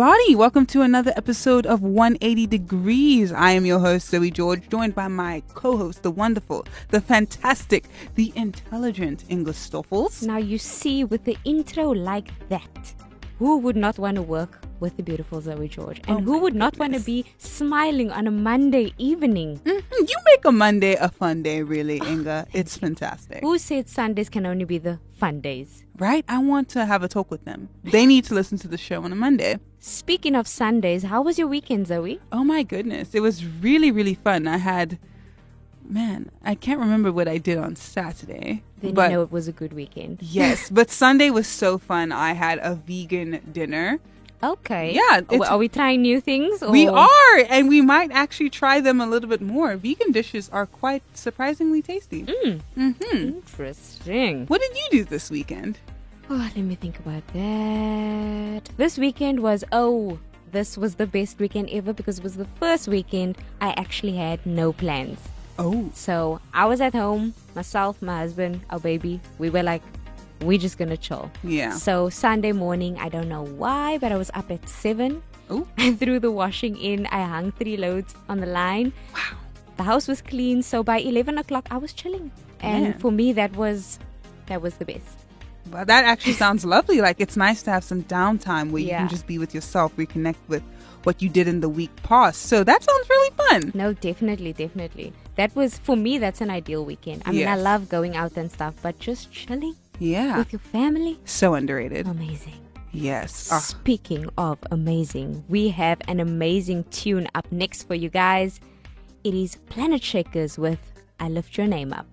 everybody. Welcome to another episode of 180 Degrees. I am your host, Zoe George, joined by my co host, the wonderful, the fantastic, the intelligent Inga Stoffels. Now, you see, with the intro like that, who would not want to work with the beautiful Zoe George? And Oh who would not want to be smiling on a Monday evening? Mhm, You make a Monday a fun day, really, Inga. It's fantastic. Who said Sundays can only be the fun days? Right? I want to have a talk with them. They need to listen to the show on a Monday. Speaking of Sundays, how was your weekend, Zoe? Oh my goodness. It was really, really fun. I had, man, I can't remember what I did on Saturday. Then but you know it was a good weekend. yes, but Sunday was so fun. I had a vegan dinner. Okay. Yeah, Are, we trying new things? We are, and we might actually try them a little bit more. Vegan dishes are quite surprisingly tasty. Mm, hmm interesting. What did you do this weekend? Oh, let me think about that. This weekend was oh, this was the best weekend ever because it was the first weekend I actually had no plans. Oh, So I was at home, myself, my husband, our baby. We were like, we're just gonna chill. yeah. So Sunday morning, I don't know why, but I was up at seven. Oh. I threw the washing in. I hung three loads on the line. Wow. The house was clean, so by eleven o'clock, I was chilling. And Man. for me, that was that was the best. Well, that actually sounds lovely. Like it's nice to have some downtime where you can just be with yourself, reconnect with what you did in the week past. So that sounds really fun. No, definitely, definitely. That was for me. That's an ideal weekend. I mean, I love going out and stuff, but just chilling Yeah. with your family, So underrated. amazing. Yes. Ah, Speaking of amazing, we have an amazing tune up next for you guys. It is Planet Shakers with "I Lift Your Name Up."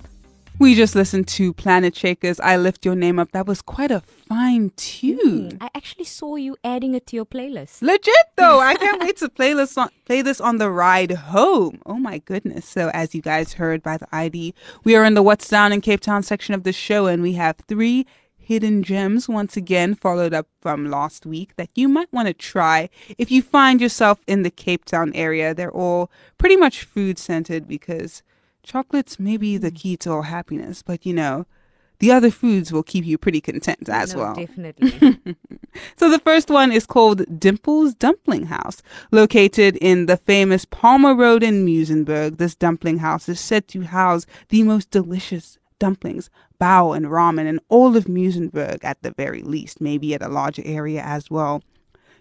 We just listened to Planet Shakers. I lift your name up. That was quite a fine tune. I actually saw you adding it to your playlist. Legit though, I can't wait to play this on play this on the ride home. Oh my goodness! So as you guys heard by the ID, we are in the What's Down in Cape Town section of the show, and we have three hidden gems once again, followed up from last week that you might want to try if you find yourself in the Cape Town area. They're all pretty much food centered because chocolates may be the mm. key to all happiness, but you know. The other foods will keep you pretty content as no, well. definitely. So the first one is called Dimple's Dumpling House, located in the famous Palmer Road in Muizenberg. This dumpling house is said to house the most delicious dumplings, bao and ramen in all of Muizenberg at the very least, maybe at a larger area as well.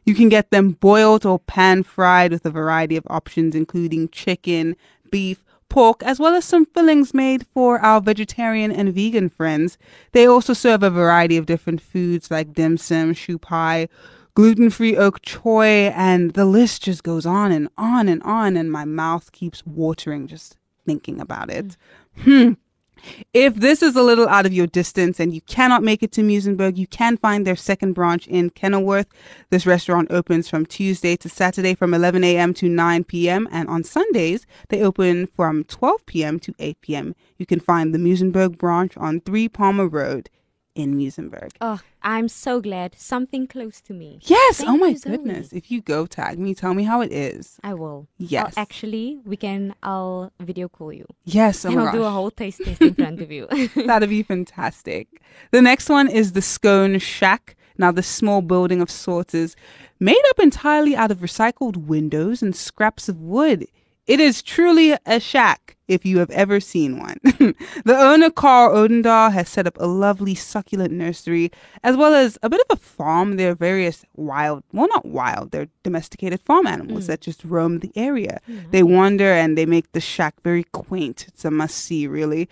You can get them boiled or pan fried with a variety of options, including chicken, beef, pork, as well as some fillings made for our vegetarian and vegan friends. They also serve a variety of different foods like dim sum, shu pie, gluten free bok choy, and the list just goes on and on and on, and my mouth keeps watering just thinking about it. Hmm. If this is a little out of your distance and you cannot make it to Muizenberg, you can find their second branch in Kenilworth. This restaurant opens from Tuesday to Saturday from 11 a.m. to 9 p.m. and on Sundays they open from 12 p.m. to 8 p.m. You can find the Muizenberg branch on 3 Palmer Road in Muizenberg. oh, I'm so glad something close to me. Yes, Thank oh my Zoe. goodness. If you go tag me, tell me how it is. I will. Yes. I'll actually, we can. I'll video call you, Yes, oh and I'll do a whole taste test in front of you. That'd be fantastic. The next one is the Scone Shack. Now, this small building of sorts is made up entirely out of recycled windows and scraps of wood. It is truly a shack. If you have ever seen one. the owner, Carl Odendahl, has set up a lovely, succulent nursery as well as a bit of a farm. There are various wild, well, not wild, they're domesticated farm animals hmm. that just roam the area. Hmm, they wander and they make the shack very quaint. It's a must see, really.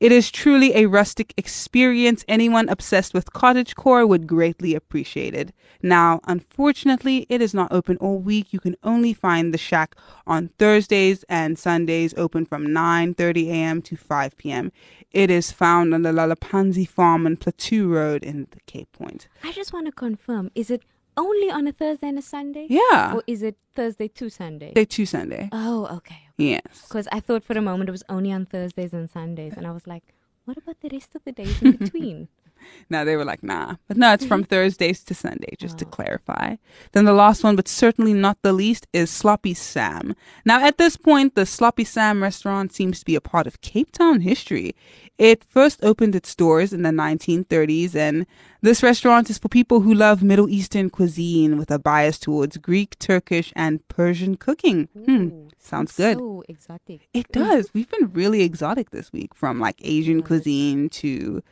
It is truly a rustic experience. Anyone obsessed with cottagecore would greatly appreciate it. Now, unfortunately, it is not open all week. You can only find the shack on Thursdays and Sundays, open from 9:30 a.m. to 5 p.m. It is found on the Lalapanzi Farm on Plateau Road in the Cape Point. I just want to confirm: is it only on a Thursday and a Sunday? Yeah, Or is it Thursday to Sunday? day two Sunday. Oh, okay. Yes. Because I thought for a moment it was only on Thursdays and Sundays, and I was like, what about the rest of the days in between? Now they were like, nah. But no, it's from Thursdays to Sunday, just to clarify. Then the last one, but certainly not the least, is Sloppy Sam. Now, at this point, the Sloppy Sam restaurant seems to be a part of Cape Town history. It first opened its doors in the 1930s, and this restaurant is for people who love Middle Eastern cuisine with a bias towards Greek, Turkish, and Persian cooking. Hmm, sounds good. So exotic. It does. We've been really exotic this week from like Asian cuisine to,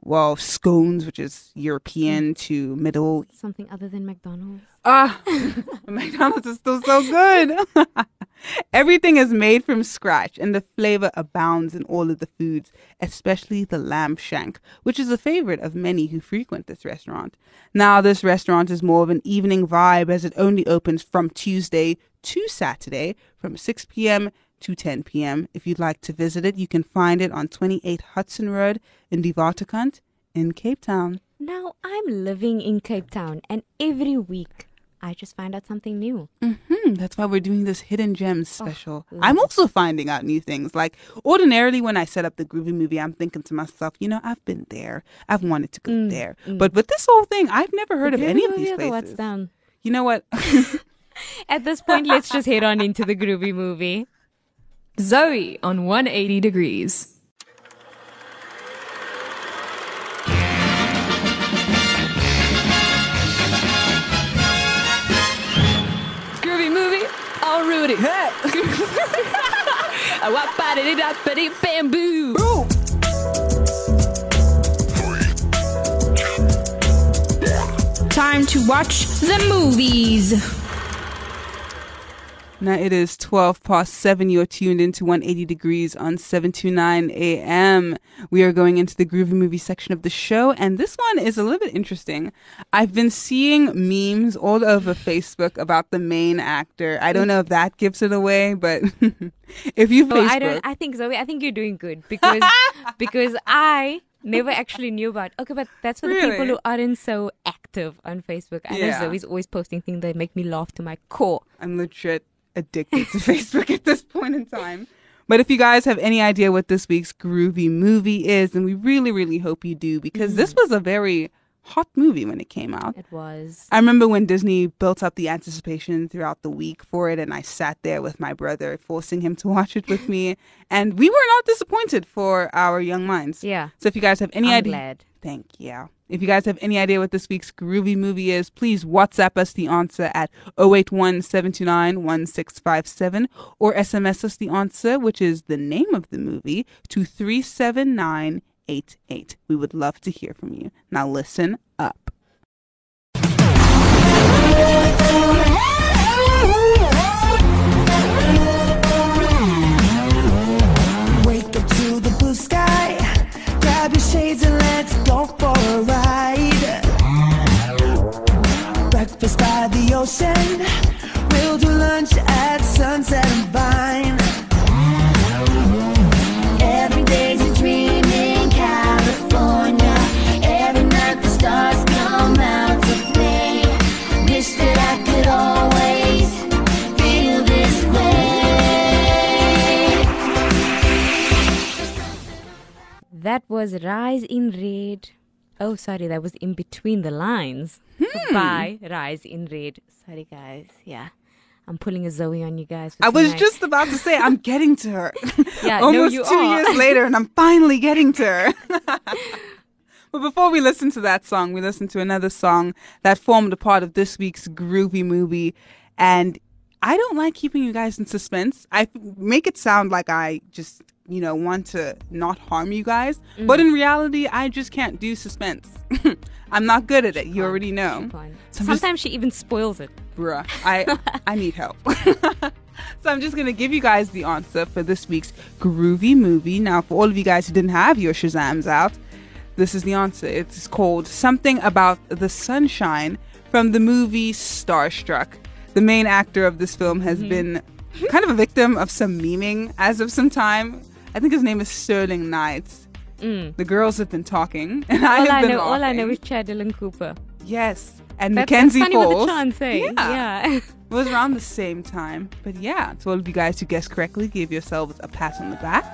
well, scones, which is European, to Middle. Something other than McDonald's. Ah, McDonald's is still so good. Everything is made from scratch and the flavor abounds in all of the foods, especially the lamb shank, which is a favorite of many who frequent this restaurant. Now, this restaurant is more of an evening vibe as it only opens from Tuesday to Saturday from 6 p.m. to 10 p.m. If you'd like to visit it, you can find it on 28 Hudson Road in De Waterkant in Cape Town. Now I'm living in Cape Town, and every week I just find out something new. Hmm, that's why we're doing this hidden gems special. I'm also finding out new things. Like ordinarily, when I set up the groovy movie, I'm thinking to myself, you know, I've been there. I've wanted to go there. But with this whole thing, I've never heard of any of these the What's places. down? You know what? At this point, let's just head on into the groovy movie. Zoe on 180 degrees. Groovy movie, all Rudy. Hey. A wap body da body bamboo. Time to watch the movies. Now it is 12 past 7. You're tuned into 180 degrees on 729 AM. We are going into the groovy movie section of the show, and this one is a little bit interesting. I've been seeing memes all over Facebook about the main actor. I don't know if that gives it away, but if you Oh, Facebook. I don't. I think Zoe. I think you're doing good because because I never actually knew about. Okay, but that's for the people who aren't so active on Facebook. I know Yeah. Zoe's always posting things that make me laugh to my core. I'm legit addicted to Facebook at this point in time. But if you guys have any idea what this week's groovy movie is, then we really, really hope you do because this mm-hmm. was a very hot movie when it came out. It was. I remember when Disney built up the anticipation throughout the week for it, and I sat there with my brother, forcing him to watch it with me. And we were not disappointed for our young minds. Yeah. So if you guys have any I'm idea. glad. Thank you. If you guys have any idea what this week's groovy movie is, please WhatsApp us the answer at 081 1657 or SMS us the answer, which is the name of the movie, to 37988. We would love to hear from you. Now listen up. Ocean. We'll do lunch at sunset and vine. Every day's a dream in California. Every night the stars come out to play. Wish that I could always feel this way. That was Rise in Red. Oh, sorry, that was in between the lines. Hmm. By Rise in Red. Sorry, guys. Yeah. I'm pulling a Zoe on you guys. I was tonight. just about to say, I'm getting to her. Yeah, Almost you two are. years later, and I'm finally getting to her. but before we listen to that song, we listen to another song that formed a part of this week's groovy movie. And I don't like keeping you guys in suspense. I make it sound like I just, you know, want to not harm you guys. Mm. But in reality, I just can't do suspense. I'm not good at it. You already know. So I'm just- Sometimes she even spoils it. Bruh, I I need help. so I'm just gonna give you guys the answer for this week's groovy movie. Now, for all of you guys who didn't have your Shazams out, this is the answer. It's called Something About the Sunshine from the movie Starstruck. The main actor of this film has mm-hmm. been kind of a victim of some memeing as of some time. I think his name is Sterling Knight. The girls have been talking, and I All have I been know, all I know is Chad Dylan Cooper. yes, and That, Mackenzie that's funny Falls. chance, eh? Yeah. yeah. It was around the same time. But yeah, to all of you guys who guessed correctly, give yourselves a pat on the back.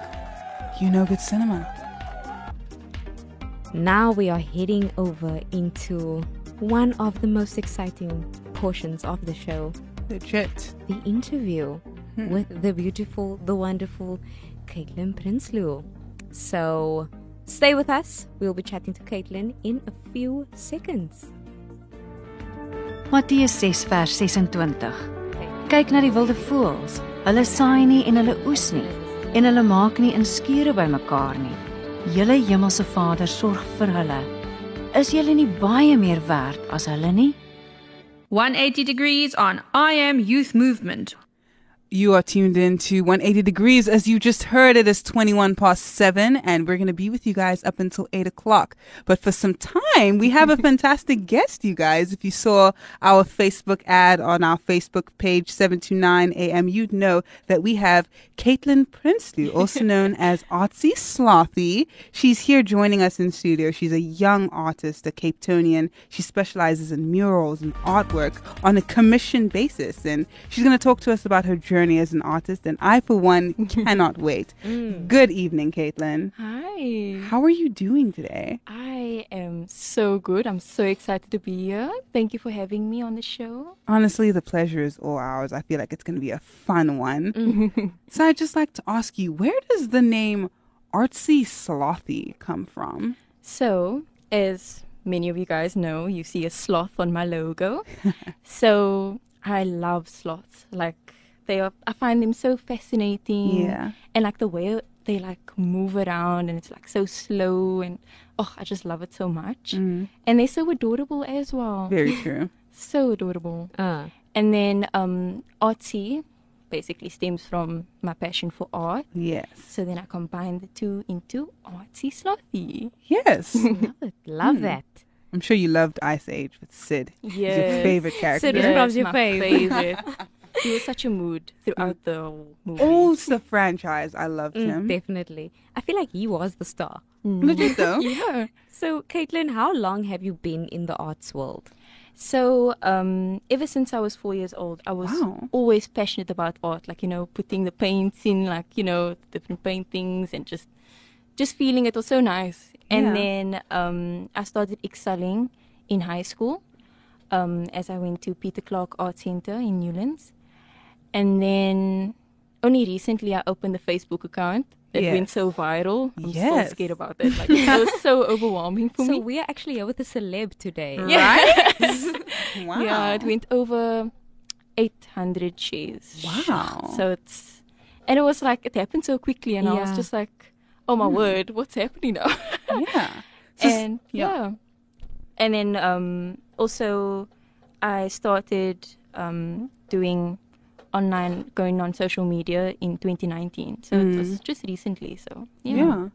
You know good cinema. Now we are heading over into one of the most exciting portions of the show Legit. the interview with the beautiful, the wonderful Caitlin Prinsloo. So stay with us. We'll be chatting to Caitlin in a few seconds. Matteus 6 vers 26. Kyk na die wilde voëls. Hulle saai nie en hulle oes nie en hulle maak nie in skure bymekaar nie. Julle hemelse Vader sorg vir hulle. Is julle nie baie meer werd as hulle nie? 180 degrees on I Am Youth Movement. You are tuned in to 180 Degrees. As you just heard, it is 21 past 7, and we're going to be with you guys up until 8 o'clock. But for some time, we have a fantastic guest, you guys. If you saw our Facebook ad on our Facebook page, 729 AM, you'd know that we have Caitlin Prinsloo, also known as Artsy Slothee. She's here joining us in studio. She's a young artist, a Cape Tonian. She specializes in murals and artwork on a commission basis. And she's going to talk to us about her journey as an artist. And I, for one, cannot wait. Mm. Good evening, Caitlin. Hi. How are you doing today? I am so good. I'm so excited to be here. Thank you for having me on the show. Honestly, the pleasure is all ours. I feel like it's going to be a fun one. Mm-hmm. so I'd just like to ask you, where does the name Artsy Slothee come from? So, as many of you guys know, you see a sloth on my logo. so, I love sloths. Like they are I find them so fascinating. Yeah. And like the way they like move around and it's like so slow and oh, I just love it so much. And they're so adorable as well. Very true. So adorable. Uh, And then um, artsy basically stems from my passion for art. Yes. So then I combine the two into artsy slothee. Yes. love it. Love that. I'm sure you loved Ice Age with Sid. He's your favorite character. Sid is Rob's your my fave. favorite. he was such a mood throughout the whole movie. Oh, it's the franchise. I loved Mm, him. definitely. I feel like he was the star. Legit though. yeah. So, Caitlin, how long have you been in the arts world? So, um, ever since I was four years old, I was Wow. always passionate about art, like, you know, putting the paints in, like, you know, different paintings and just, just feeling it was so nice. And Yeah. then, um, I started excelling in high school, um, as I went to Peter Clarke Art Center in Newlands. And then only recently I opened the Facebook account that Yes. went so viral. I'm Yes. still scared about that. Like, it was so overwhelming for so, me. So we are actually here with a celeb today. Right? wow. Yeah, it went over 800 shares. Wow. So it's, and it was like, it happened so quickly, and I was just like, oh my word, what's happening now? yeah. So and yeah. yeah. And then um, also, I started um, doing online, going on social media in 2019. So it was just recently. So yeah. Yeah.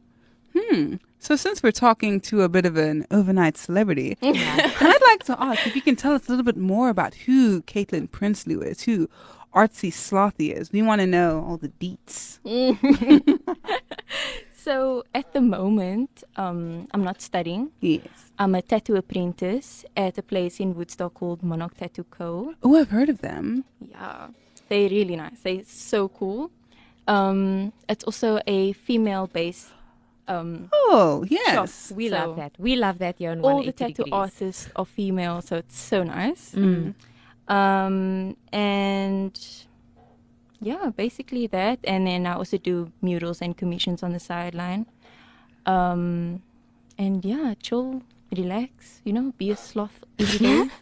Hmm. So since we're talking to a bit of an overnight celebrity, I'd like to ask if you can tell us a little bit more about who Caitlin Prinsloo is, who Artsy Slothee is. We want to know all the deets. So at the moment, um, I'm not studying. Yes. I'm a tattoo apprentice at a place in Woodstock called Monarch Tattoo Co. Oh, I've heard of them. Yeah, they're really nice. They're so cool. Um, it's also a female-based. Um, Oh, yes. We So- love that. We love that here on all the tattoo degrees. artists are female, so it's so nice. Um, and yeah, basically that. And then I also do murals and commissions on the sideline. Um, and yeah, chill, relax. You know, be a sloth every day.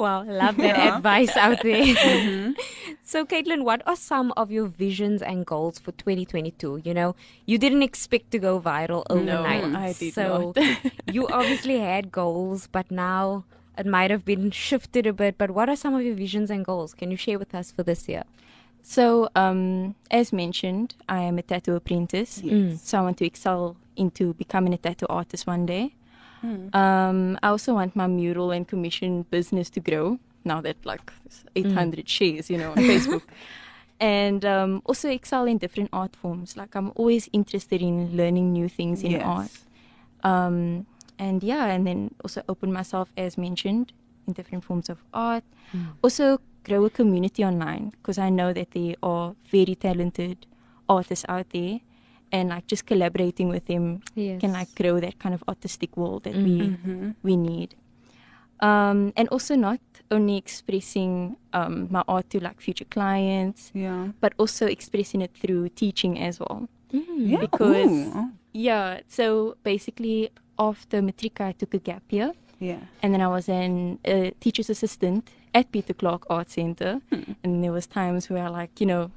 Wow, love that advice out there. So, Caitlin, what are some of your visions and goals for 2022? You know, you didn't expect to go viral overnight. I did so you obviously had goals, but now it might have been shifted a bit. But what are some of your visions and goals? Can you share with us for this year? So, um, as mentioned, I am a tattoo apprentice. So I want to excel into becoming a tattoo artist one day. Um, I also want my mural and commission business to grow now that like there's 800 shares, you know, on Facebook. And um, also excel in different art forms. Like I'm always interested in learning new things in Yes. art. Um, and yeah, and then also open myself, as mentioned, in different forms of art. Also grow a community online because I know that there are very talented artists out there, and like just collaborating with them Yes. can like grow that kind of artistic world that we we need. Um, and also not only expressing um, my art to like future clients, Yeah. but also expressing it through teaching as well. Yeah. Because Ooh. Oh, yeah, so basically after matric I took a gap year Yeah. and then I was an a teacher's assistant at Peter Clarke Art Center and there was times where I like, you know,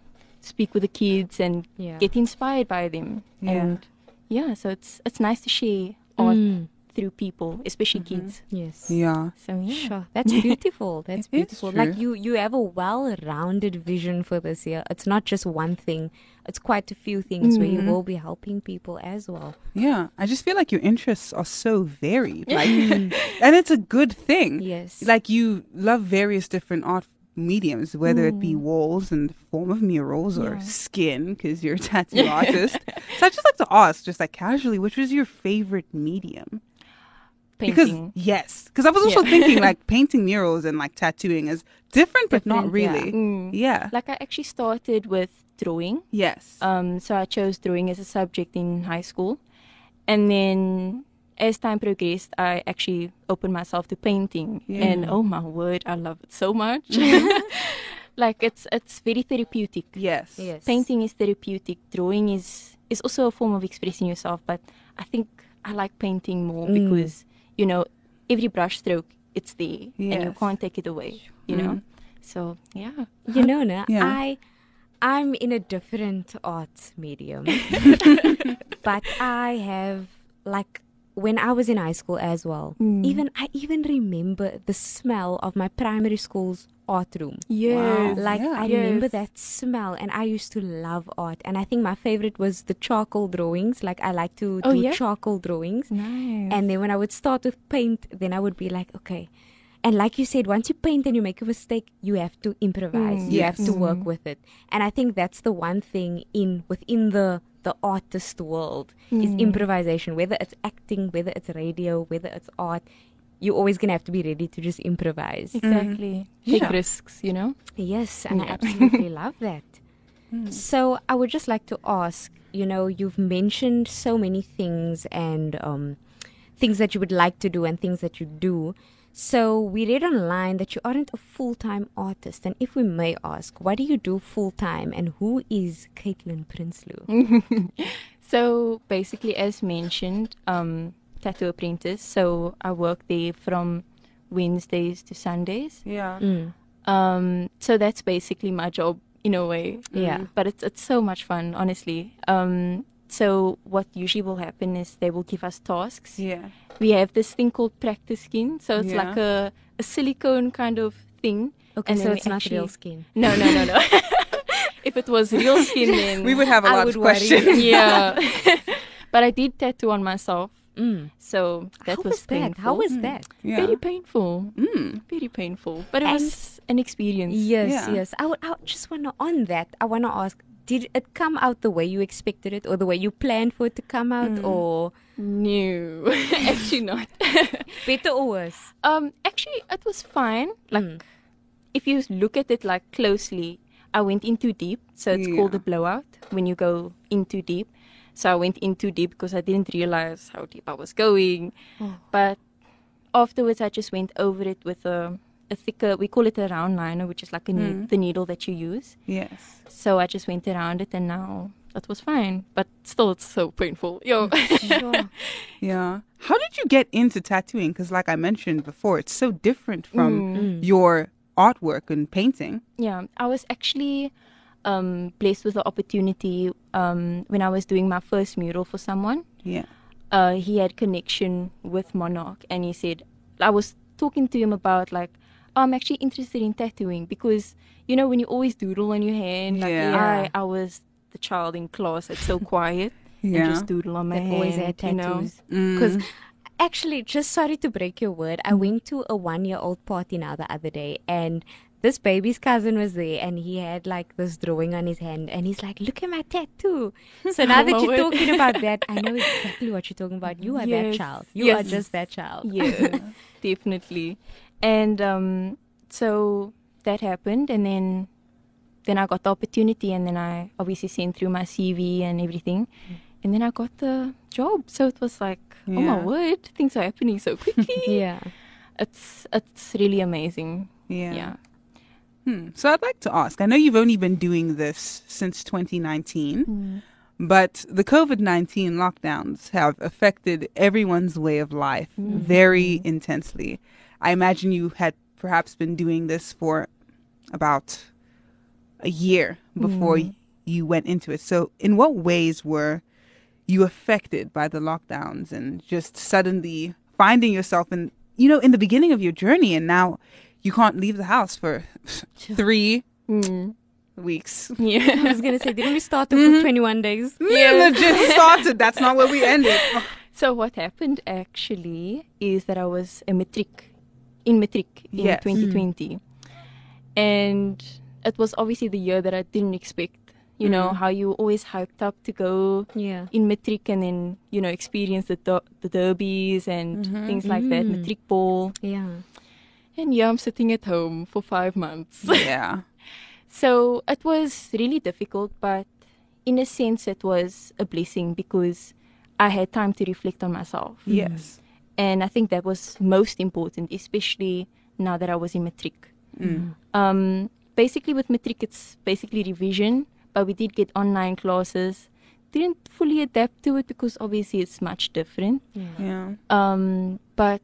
speak with the kids and Yeah. get inspired by them. Yeah. And yeah, so it's it's nice to share art Mm. through people, especially mm-hmm. kids. Yes. Yeah. So yeah. Sure, that's beautiful. That's It is beautiful. Like you, you have a well-rounded vision for this year. It's not just one thing. It's quite a few things where you mm-hmm. will be helping people as well. Yeah. I just feel like your interests are so varied. Like, mm. and it's a good thing. Yes. Like you love various different art mediums, whether it be walls in the form of murals or skin, because you're a tattoo artist. So I just like to ask, just like casually, which was your favorite medium? Painting. Because yes, because I was also Yeah. thinking like painting murals and like tattooing is different, but not Different, yeah. really. Mm. Yeah. Like I actually started with drawing. Yes. Um, so I chose drawing as a subject in high school, and then as time progressed, I actually opened myself to painting, Yeah. and oh my word, I love it so much. like it's it's very therapeutic. yes. yes. Painting is therapeutic. Drawing is is also a form of expressing yourself, but I think I like painting more Mm. because you know every brush stroke it's there and you can't take it away. You know, so yeah. You know, na, Yeah. I I'm in a different art medium. but I have like when I was in high school as well. Even I even remember the smell of my primary school's art room. Yes. Like Yeah. I remember Yes. that smell, and I used to love art. And I think my favorite was the charcoal drawings. Like I like to Oh, do yeah? charcoal drawings. Nice. And then when I would start with paint, then I would be like, okay. And like you said, once you paint and you make a mistake, you have to improvise. Mm. You have to Yes. work with it. And I think that's the one thing in within the the artist world is Mm. improvisation. Whether it's acting, whether it's radio, whether it's art, you're always gonna have to be ready to just improvise. Exactly. Take risks, you know? Yes, and I absolutely love that. So I would just like to ask, you know, you've mentioned so many things and um, things that you would like to do and things that you do. So we read online that you aren't a full-time artist, and if we may ask, what do you do full-time, and who is Caitlin Prinsloo? So basically, as mentioned, um, tattoo apprentice. So I work there from Wednesdays to Sundays. Yeah. Mm. Um, so that's basically my job in a way. Yeah. But it's it's so much fun, honestly. Um, so what usually will happen is they will give us tasks. Yeah. We have this thing called practice skin. So it's Yeah. like a, a silicone kind of thing. Okay, And so then we it's not actually- real skin. No, no, no, no. if it was real skin, then We would have a I lot would of worry. questions. yeah. but I did tattoo on myself, Mm. so that How was, was that? painful. How was that? Yeah. Very painful. Mm. Very painful. But it And- was an experience. Yes, Yeah. yes. I would. I would just want to on that. I want to ask: Did it come out the way you expected it, or the way you planned for it to come out, or No, actually not. better or worse? um, actually, it was fine. Like, Mm. if you look at it like closely, I went in too deep. So it's called a blowout when you go in too deep. So I went in too deep because I didn't realize how deep I was going. Oh. But afterwards, I just went over it with a, a thicker, we call it a round liner, which is like a ne- Mm. the needle that you use. Yes. So I just went around it and now that was fine, but still, it's so painful. Yo, Sure. Yeah. How did you get into tattooing? Because, like I mentioned before, it's so different from your artwork and painting. yeah, I was actually um, blessed with the opportunity um, when I was doing my first mural for someone. Yeah. uh, he had connection with Monarch, and he said, I was talking to him about like, oh, I'm actually interested in tattooing because you know when you always doodle on your hand, like Yeah. I, I was the child in class that's so quiet Yeah. and just doodle on my That hand. always had you know? tattoos. Mm. Because actually, just sorry to break your word, I went to a one year old party now the other day and this baby's cousin was there and he had like this drawing on his hand and he's like, Look at my tattoo. So now that you're wait. talking about that, I know exactly what you're talking about. You are that child. You are just that child. Yeah, definitely. And um, so that happened, and then then I got the opportunity, and then I obviously sent through my CV and everything, and then I got the job. So it was like, oh my word, things are happening so quickly. Yeah. It's it's really amazing. Yeah. Yeah. Hmm. So I'd like to ask I know you've only been doing this since 2019, hmm. but the COVID 19 lockdowns have affected everyone's way of life mm-hmm. very intensely. I imagine you had perhaps been doing this for about a year before y- you went into it. So, in what ways were you affected by the lockdowns and just suddenly finding yourself in, you know, in the beginning of your journey and now you can't leave the house for three Mm. weeks. Yeah, I was going to say, didn't we start off with mm-hmm. 21 days? Yeah, legit started. That's not where we ended. so what happened actually is that I was a matric in matric in Yes. Hmm. 2020, and it was obviously the year that I didn't expect. You know hmm. how you always hyped up to go Yeah. in matric and then you know experience the der- the derbies and mm-hmm. things like that, hmm. matric ball. Yeah. And yeah, I'm sitting at home for five months. yeah. So it was really difficult, but in a sense, it was a blessing because I had time to reflect on myself. Yes. And I think that was most important, especially now that I was in matric. Mm. Um, basically, with matric, it's basically revision, but we did get online classes. Didn't fully adapt to it because obviously it's much different. Yeah. Um, but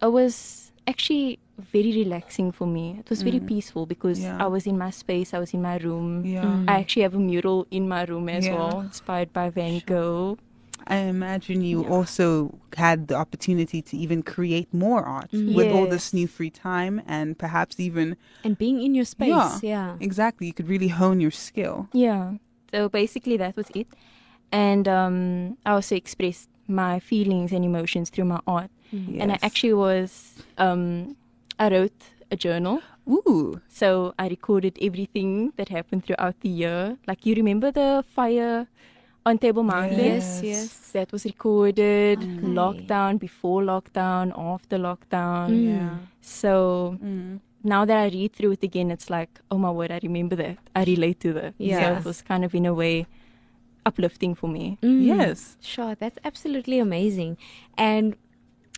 it was actually very relaxing for me. It was very peaceful because Yeah. I was in my space, I was in my room. Yeah. I actually have a mural in my room as Yeah. well, inspired by Van Gogh. I imagine you also had the opportunity to even create more art with all this new free time and perhaps even And being in your space. Yeah. exactly you could really hone your skill. Yeah. So basically, that was it. And um, I also expressed my feelings and emotions through my art. And I actually was, um, I wrote a journal. Ooh. So I recorded everything that happened throughout the year. Like you remember the fire on Table Mountain? Yes, yes. That was recorded. Lockdown, before lockdown, after lockdown. Yeah. So Mm. now that I read through it again, it's like, oh my word, I remember that. I relate to that. So it was kind of in a way uplifting for me. Mm. Yes. Sure, that's absolutely amazing. And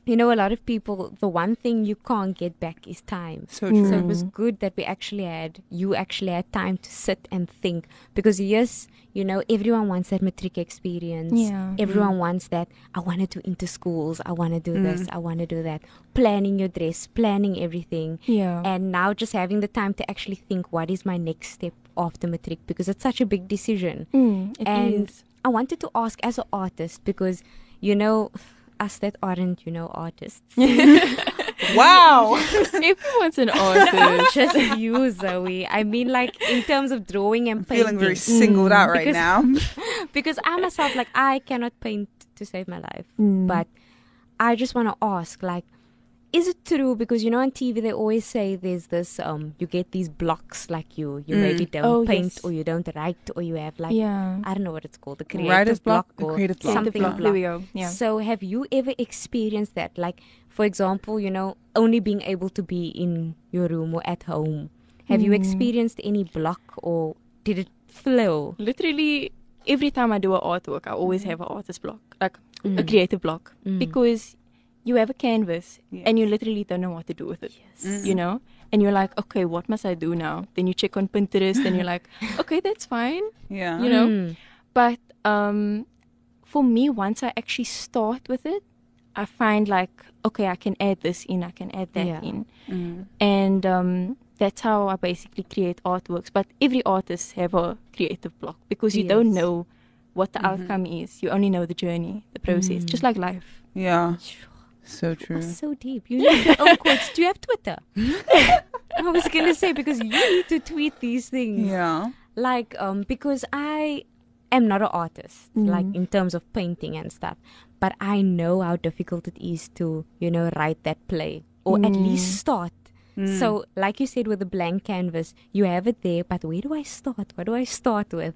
you know, a lot of people, the one thing you can't get back is time. So true. So it was mm. good that we actually had, you actually had time to sit and think. Because, yes, you know, everyone wants that matric experience. Yeah. Everyone mm. wants that. I want to do inter schools. I want to do this. Mm. I want to do that. Planning your dress, planning everything. Yeah. And now just having the time to actually think, what is my next step after matric? Because it's such a big decision Mm, it and is. I wanted to ask as an artist because you know us that aren't you know artists Wow. Everyone's an artist. just you Zoe I mean like in terms of drawing and painting Feeling very singled out right Because- now. because I myself like I cannot paint to save my life Mm. but I just want to ask like is it true because you know on TV they always say there's this um you get these blocks like you you Mm. maybe don't Oh, paint yes. or you don't write or you have like yeah. I don't know what it's called the creative Writer's block, block, or creative block. something block. There we go. Yeah. So, have you ever experienced that? Like, for example, you know, only being able to be in your room or at home. Have you experienced any block or did it flow? Literally every time I do an artwork, I always have an artist block, like a creative block, because you have a canvas and you literally don't know what to do with it. Yes, You know, and you're like, okay, what must I do now? Then you check on Pinterest and you're like, okay, that's fine. Yeah. You know, Mm. but um, for me, once I actually start with it, I find like okay, I can add this in, I can add that Yeah. in, Mm. and um, that's how I basically create artworks. But every artist have a creative block because you don't know what the outcome is. You only know the journey, the process, just like life. Yeah. So true. so deep. You need your own quotes. Do you have Twitter? Hmm? I was gonna say because you need to tweet these things. Yeah. Like, um, because I am not an artist, hmm. like in terms of painting and stuff. But I know how difficult it is to, you know, write that play or at least hmm. start. So, like you said, with a blank canvas, you have it there, but where do I start? What do I start with?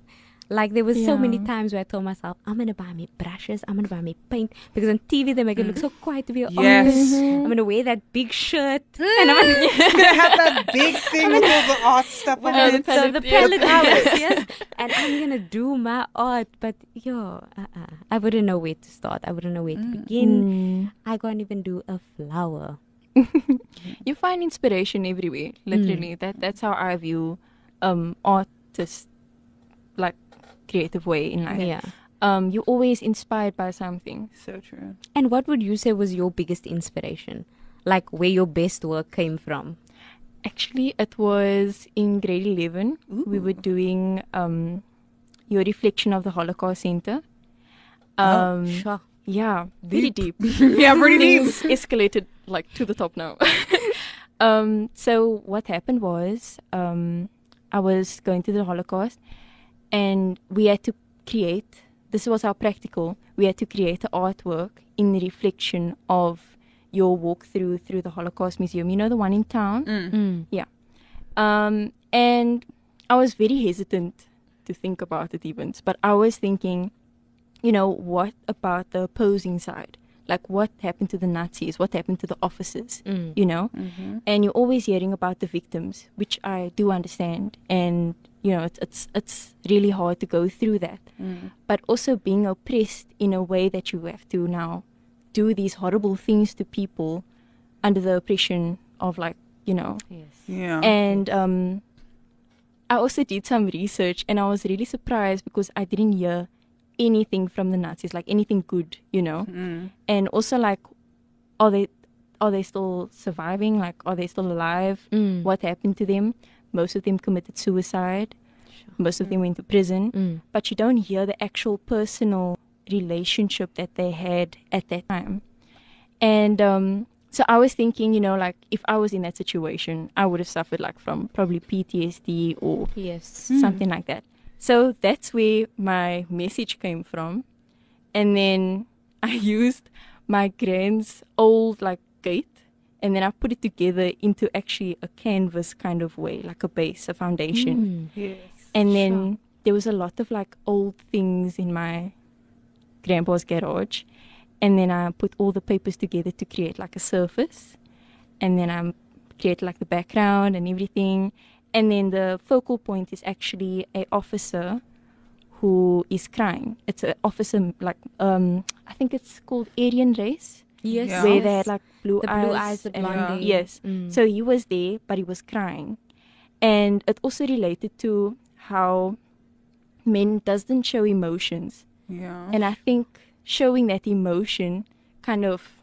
Like there was so many times where I told myself, I'm gonna buy me brushes, I'm gonna buy me paint because on TV they make it look so mm-hmm. quiet to be honest. Yes. artist. I'm gonna wear that big shirt and I'm gonna gonna have that big thing with all the art stuff on the it. palette, so the yeah. palette hours, yes. And I'm gonna do my art, but yo, uh-uh. I wouldn't know where to start. I wouldn't know where to mm. begin. Mm. I can't even do a flower. You find inspiration everywhere. Literally, mm. that that's how I view um artist like creative way in life. Yeah. Um, you're always inspired by something. So true. And what would you say was your biggest inspiration? Like where your best work came from? Actually, it was in grade 11. We were doing um, your reflection of the Holocaust Center. Um, Sure. Yeah, very deep. Yeah, pretty deep. Escalated like to the top now. um, so what happened was um, I was going to the Holocaust, and we had to create. This was our practical. We had to create an artwork in the reflection of your walk through through the Holocaust Museum. You know the one in town. Mm. Yeah. Um, and I was very hesitant to think about it even, but I was thinking, you know, what about the opposing side? Like, what happened to the Nazis? What happened to the officers? Mm. You know? And you're always hearing about the victims, which I do understand. And, you know, it's, it's, it's really hard to go through that. But also being oppressed in a way that you have to now do these horrible things to people under the oppression of, like, you know, Yes. Yeah. and um, I also did some research and I was really surprised because I didn't hear anything from the Nazis, like anything good, you know. Mm. And also like are they are they still surviving? Like are they still alive? Mm. What happened to them? Most of them committed suicide. Most of them went to prison. Mm. But you don't hear the actual personal relationship that they had at that time. And um, so I was thinking, you know, like if I was in that situation, I would have suffered like from probably PTSD or Yes. something like that. So that's where my message came from. And then I used my grand's old like gate and then I put it together into actually a canvas kind of way, like a base, a foundation. Yes. And then there was a lot of like old things in my grandpa's garage. And then I put all the papers together to create like a surface. And then I create like the background and everything. And then the focal point is actually a officer who is crying. It's an officer like um I think it's called Aryan race. Yes. Yeah. Where they had like blue the eyes. blue eyes, the and- blonde hair. Yes. Mm. So he was there, but he was crying. And it also related to how men doesn't show emotions. Yeah. And I think showing that emotion kind of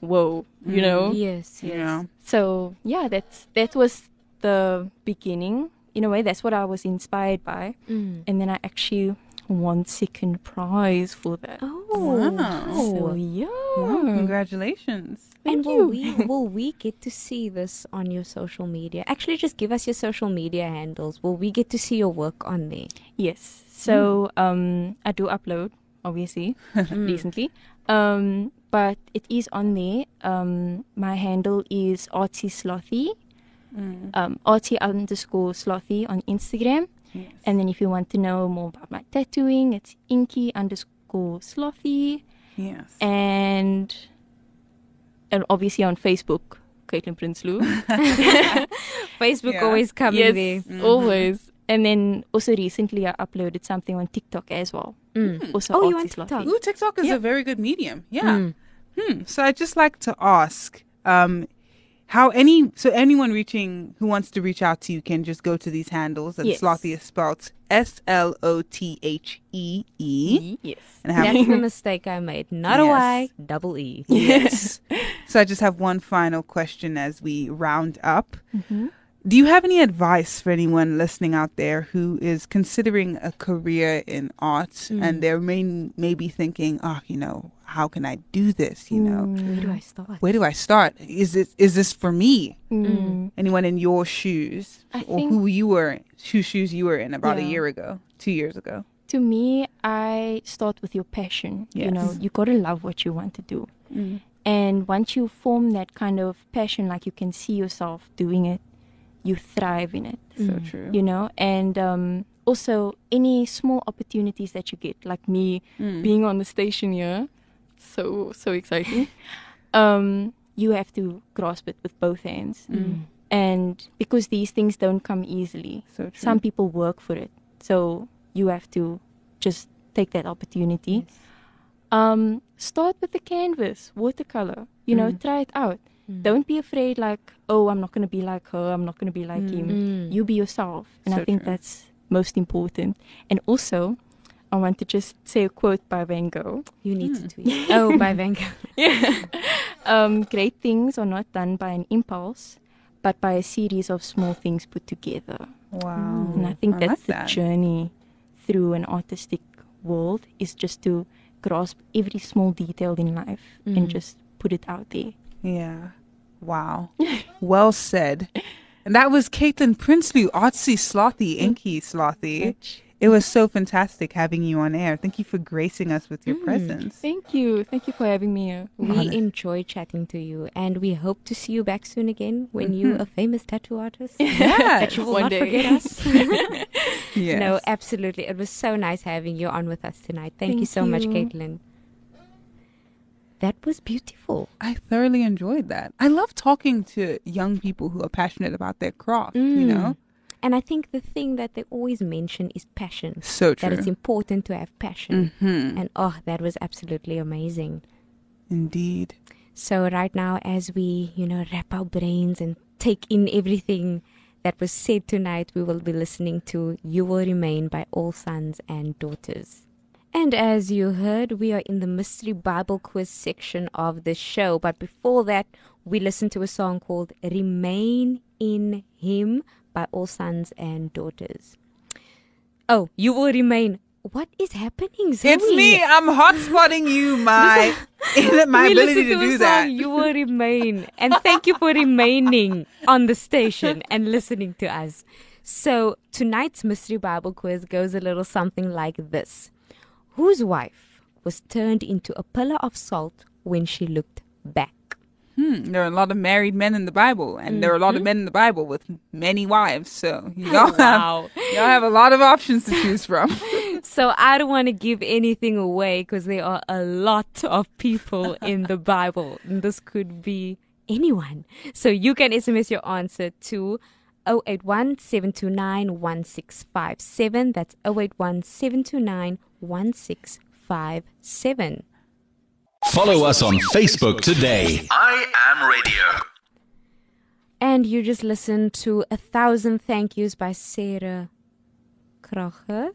whoa, you know? Yes. Yes. yeah. So yeah, that's that was the beginning. In a way, that's what I was inspired by. Mm. And then I actually won second prize for that. Oh. Wow. So yeah. Wow, congratulations. And will you. we will we get to see this on your social media? Actually, just give us your social media handles. Will we get to see your work on there? Yes. So um, I do upload, obviously, recently. Um, but it is on there. Um, my handle is artsy slothee, um, artsy underscore slothee on Instagram. Yes. And then if you want to know more about my tattooing, it's inky underscore slothee. Yes. And and obviously on Facebook, Caitlin Prinsloo. Facebook Yeah. always coming yes, there. always. And then also recently I uploaded something on TikTok as well. Mm. Also Oh, you artsy on slothee. TikTok? Ooh, TikTok is Yeah. a very good medium. Yeah. Mm. Hmm. So I'd just like to ask, um, how any so anyone reaching who wants to reach out to you can just go to these handles and Yes. Slothee is spelled S L O T H E E Yes. and have That's the mistake I made. Not a Yes. Y, double E. yes. so I just have one final question as we round up. Mm-hmm. Do you have any advice for anyone listening out there who is considering a career in art Mm. and they're may maybe thinking, oh, you know, how can I do this? You know, mm. Where do I start? where do I start? Is it is this for me? Mm. mm. Anyone in your shoes I or think- who you were, whose shoes you were in about a year ago, two years ago? To me, I start with your passion. You know, you got to love what you want to do. Mm. And once you form that kind of passion, like you can see yourself doing it, you thrive in it. So true. You know, and um, also any small opportunities that you get, like me being on the station here, so so exciting. um, you have to grasp it with both hands, and because these things don't come easily, So some people work for it. So you have to just take that opportunity. Um, start with the canvas, watercolor. You know, try it out. Don't be afraid. Like, oh, I'm not gonna be like her. I'm not gonna be like him. You be yourself, and So I think true. that's most important. And also, I want to just say a quote by Van Gogh. You need to hmm. tweet. Oh, by Van Gogh. Um, great things are not done by an impulse, but by a series of small things put together. Wow. Hmm. And I think I like that's that. the journey through an artistic world is just to grasp every small detail in life and hmm. just put it out there. Yeah. Wow. well said. And that was Caitlin Prinsloo, artsy slothee, inky slothee. It was so fantastic having you on air. Thank you for gracing us with your mm, presence. Thank you. Thank you for having me uh, here. We enjoy chatting to you, and we hope to see you back soon again when you're mm-hmm. a famous tattoo artist. Yeah. that you will One not day. forget us. yes. No, absolutely. It was so nice having you on with us tonight. Thank, you Thank so much. Caitlin. That was beautiful. I thoroughly enjoyed that. I love talking to young people who are passionate about their craft, you Mm. know? And I think the thing that they always mention is passion. So true. That it's important to have passion. Mhm. And oh, that was absolutely amazing. Indeed. So right now, as we, you know, wrap our brains and take in everything that was said tonight, we will be listening to You Will Remain by All Sons and Daughters. And as you heard, we are in the Mystery Bible Quiz section of the show. But before that, we listened to a song called Remain in Him by All Sons and Daughters. Oh, You Will Remain. What is happening? Zoe? It's me. I'm hotspotting you, my my ability to a do song, that. You will remain. And thank you for remaining on the station and listening to us. So tonight's mystery Bible quiz goes a little something like this. Whose wife was turned into a pillar of salt when she looked back? Hmm, there are a lot of married men in the Bible, and there are a lot of men in the Bible with many wives. So y'all Wow. have y'all have a lot of options to choose from. So I don't want to give anything away because there are a lot of people in the Bible. And this could be anyone. So you can SMS your answer to 081 729 1657. That's 081 729 1657. Follow us on Facebook today. I am radio. And you just listened to A Thousand Thank Yous by Sarah Kroger.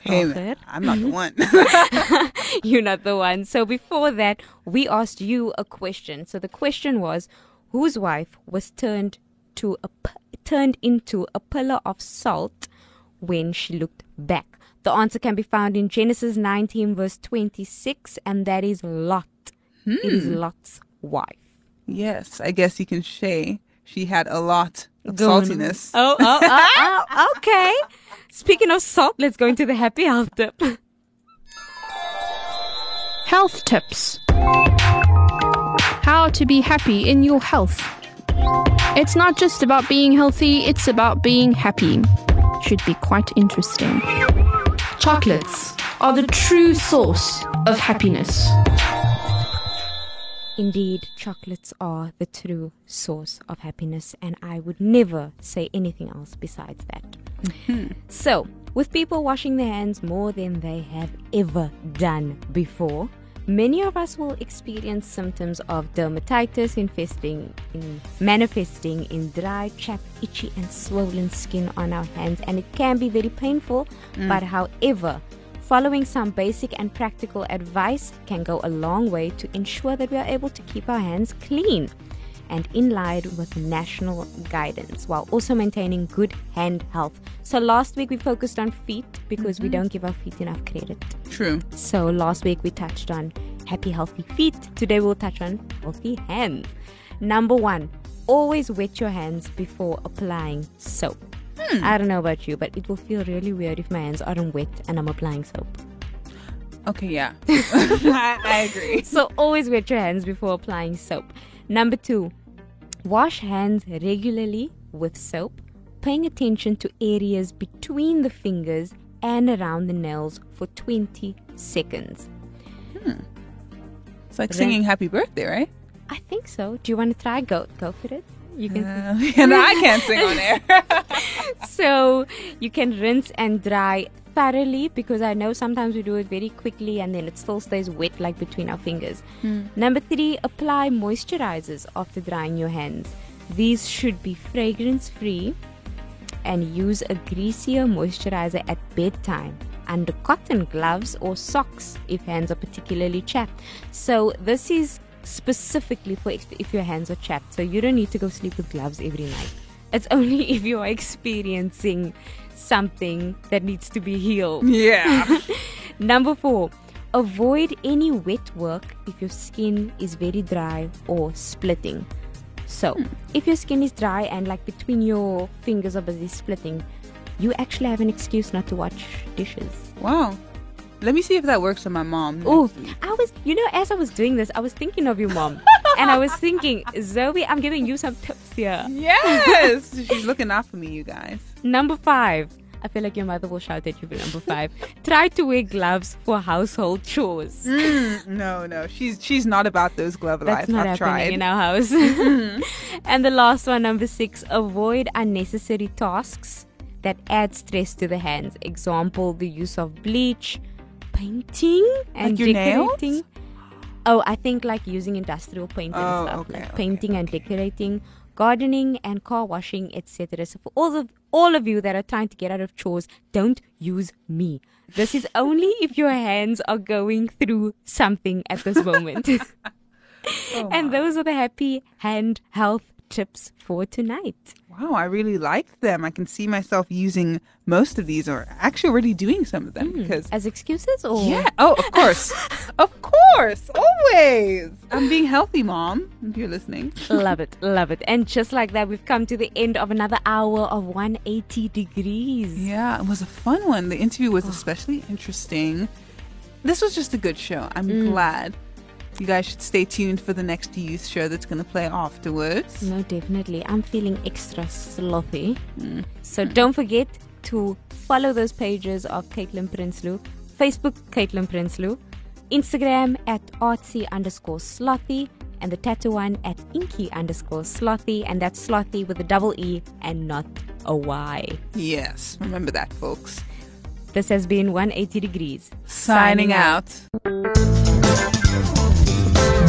Hey, I'm not the mm-hmm. one. You're not the one. So before that, we asked you a question. So the question was, whose wife was turned to a p- turned into a pillar of salt when she looked back? The answer can be found in Genesis 19 verse 26, and that is Lot. It is Lot's wife. yes, I guess you can say she had a lot of Going- saltiness. Oh, oh, oh, oh, okay. Speaking of salt, let's go into the happy health tip. Health tips How to be happy in your health. It's not just about being healthy, it's about being happy. Should be quite interesting. Chocolates are the true source of happiness. Indeed, chocolates are the true source of happiness, and I would never say anything else besides that. So, with people washing their hands more than they have ever done before, Many of us will experience symptoms of dermatitis infesting in manifesting in dry, chapped, itchy, and swollen skin on our hands, and it can be very painful. Mm. But however, following some basic and practical advice can go a long way to ensure that we are able to keep our hands clean and in line with national guidance while also maintaining good hand health. So last week we focused on feet because we mm-hmm. don't give our feet enough credit. True. So last week we touched on happy, healthy feet. Today we'll touch on healthy hands. Number one, always wet your hands before applying soap. Hmm. I don't know about you, but it will feel really weird if my hands aren't wet and I'm applying soap. Okay, yeah. I, I agree. So always wet your hands before applying soap. Number two, wash hands regularly with soap, paying attention to areas between the fingers and around the nails for 20 seconds. It's like singing happy birthday, right? I think so. Do you want to try? Go, go for it. You can. Uh, and I can't sing on air. so you can rinse and dry thoroughly because I know sometimes we do it very quickly and then it still stays wet like between our fingers. Number three, apply moisturizers after drying your hands. These should be fragrance free and use a greasier moisturizer at bedtime under cotton gloves or socks if hands are particularly chapped. So this is specifically for if your hands are chapped. So you don't need to go sleep with gloves every night. It's only if you are experiencing something that needs to be healed. yeah. Number four, avoid any wet work if your skin is very dry or splitting. So, hmm. if your skin is dry and like between your fingers are busy splitting, you actually have an excuse not to wash dishes. Wow. Let me see if that works on my mom. Oh, I was, you know, as I was doing this, I was thinking of your mom. and I was thinking, Zoe, I'm giving you some tips here. Yes. She's looking out for me, you guys. Number five. I feel like your mother will shout at you for number five. Try to wear gloves for household chores. Mm, no, no. She's she's not about those glove That's life. not I've happening tried. in our house. Mm-hmm. and the last one, number six, avoid unnecessary tasks that add stress to the hands. Example, the use of bleach, painting, and Like your nails? decorating. Oh, I think like using industrial paint and Oh, stuff, okay, like okay, painting and decorating, gardening and car washing, etc. So for all of all of you that are trying to get out of chores, don't use me. This is only if your hands are going through something at this moment. Oh, and those are the happy hand health tips for tonight. Wow, I really like them. I can see myself using most of these, or actually already doing some of them hmm, because. As excuses or Yeah. Oh, of course. of course. Always. I'm being healthy, mom. If you're listening. love it, love it. And just like that, we've come to the end of another hour of 180 degrees. Yeah, it was a fun one. The interview was oh. especially interesting. This was just a good show. I'm mm. glad. You guys should stay tuned for the next youth show that's going to play afterwards. No, definitely. I'm feeling extra slothy. Mm. So don't forget to follow those pages of Caitlin Prinsloo, Facebook Caitlin Prinsloo, Instagram at artsy underscore slothee, and the tattoo one at inky underscore slothee, and that's slothee with a double E and not a Y. Yes, remember that, folks. This has been 180 Degrees. Signing out.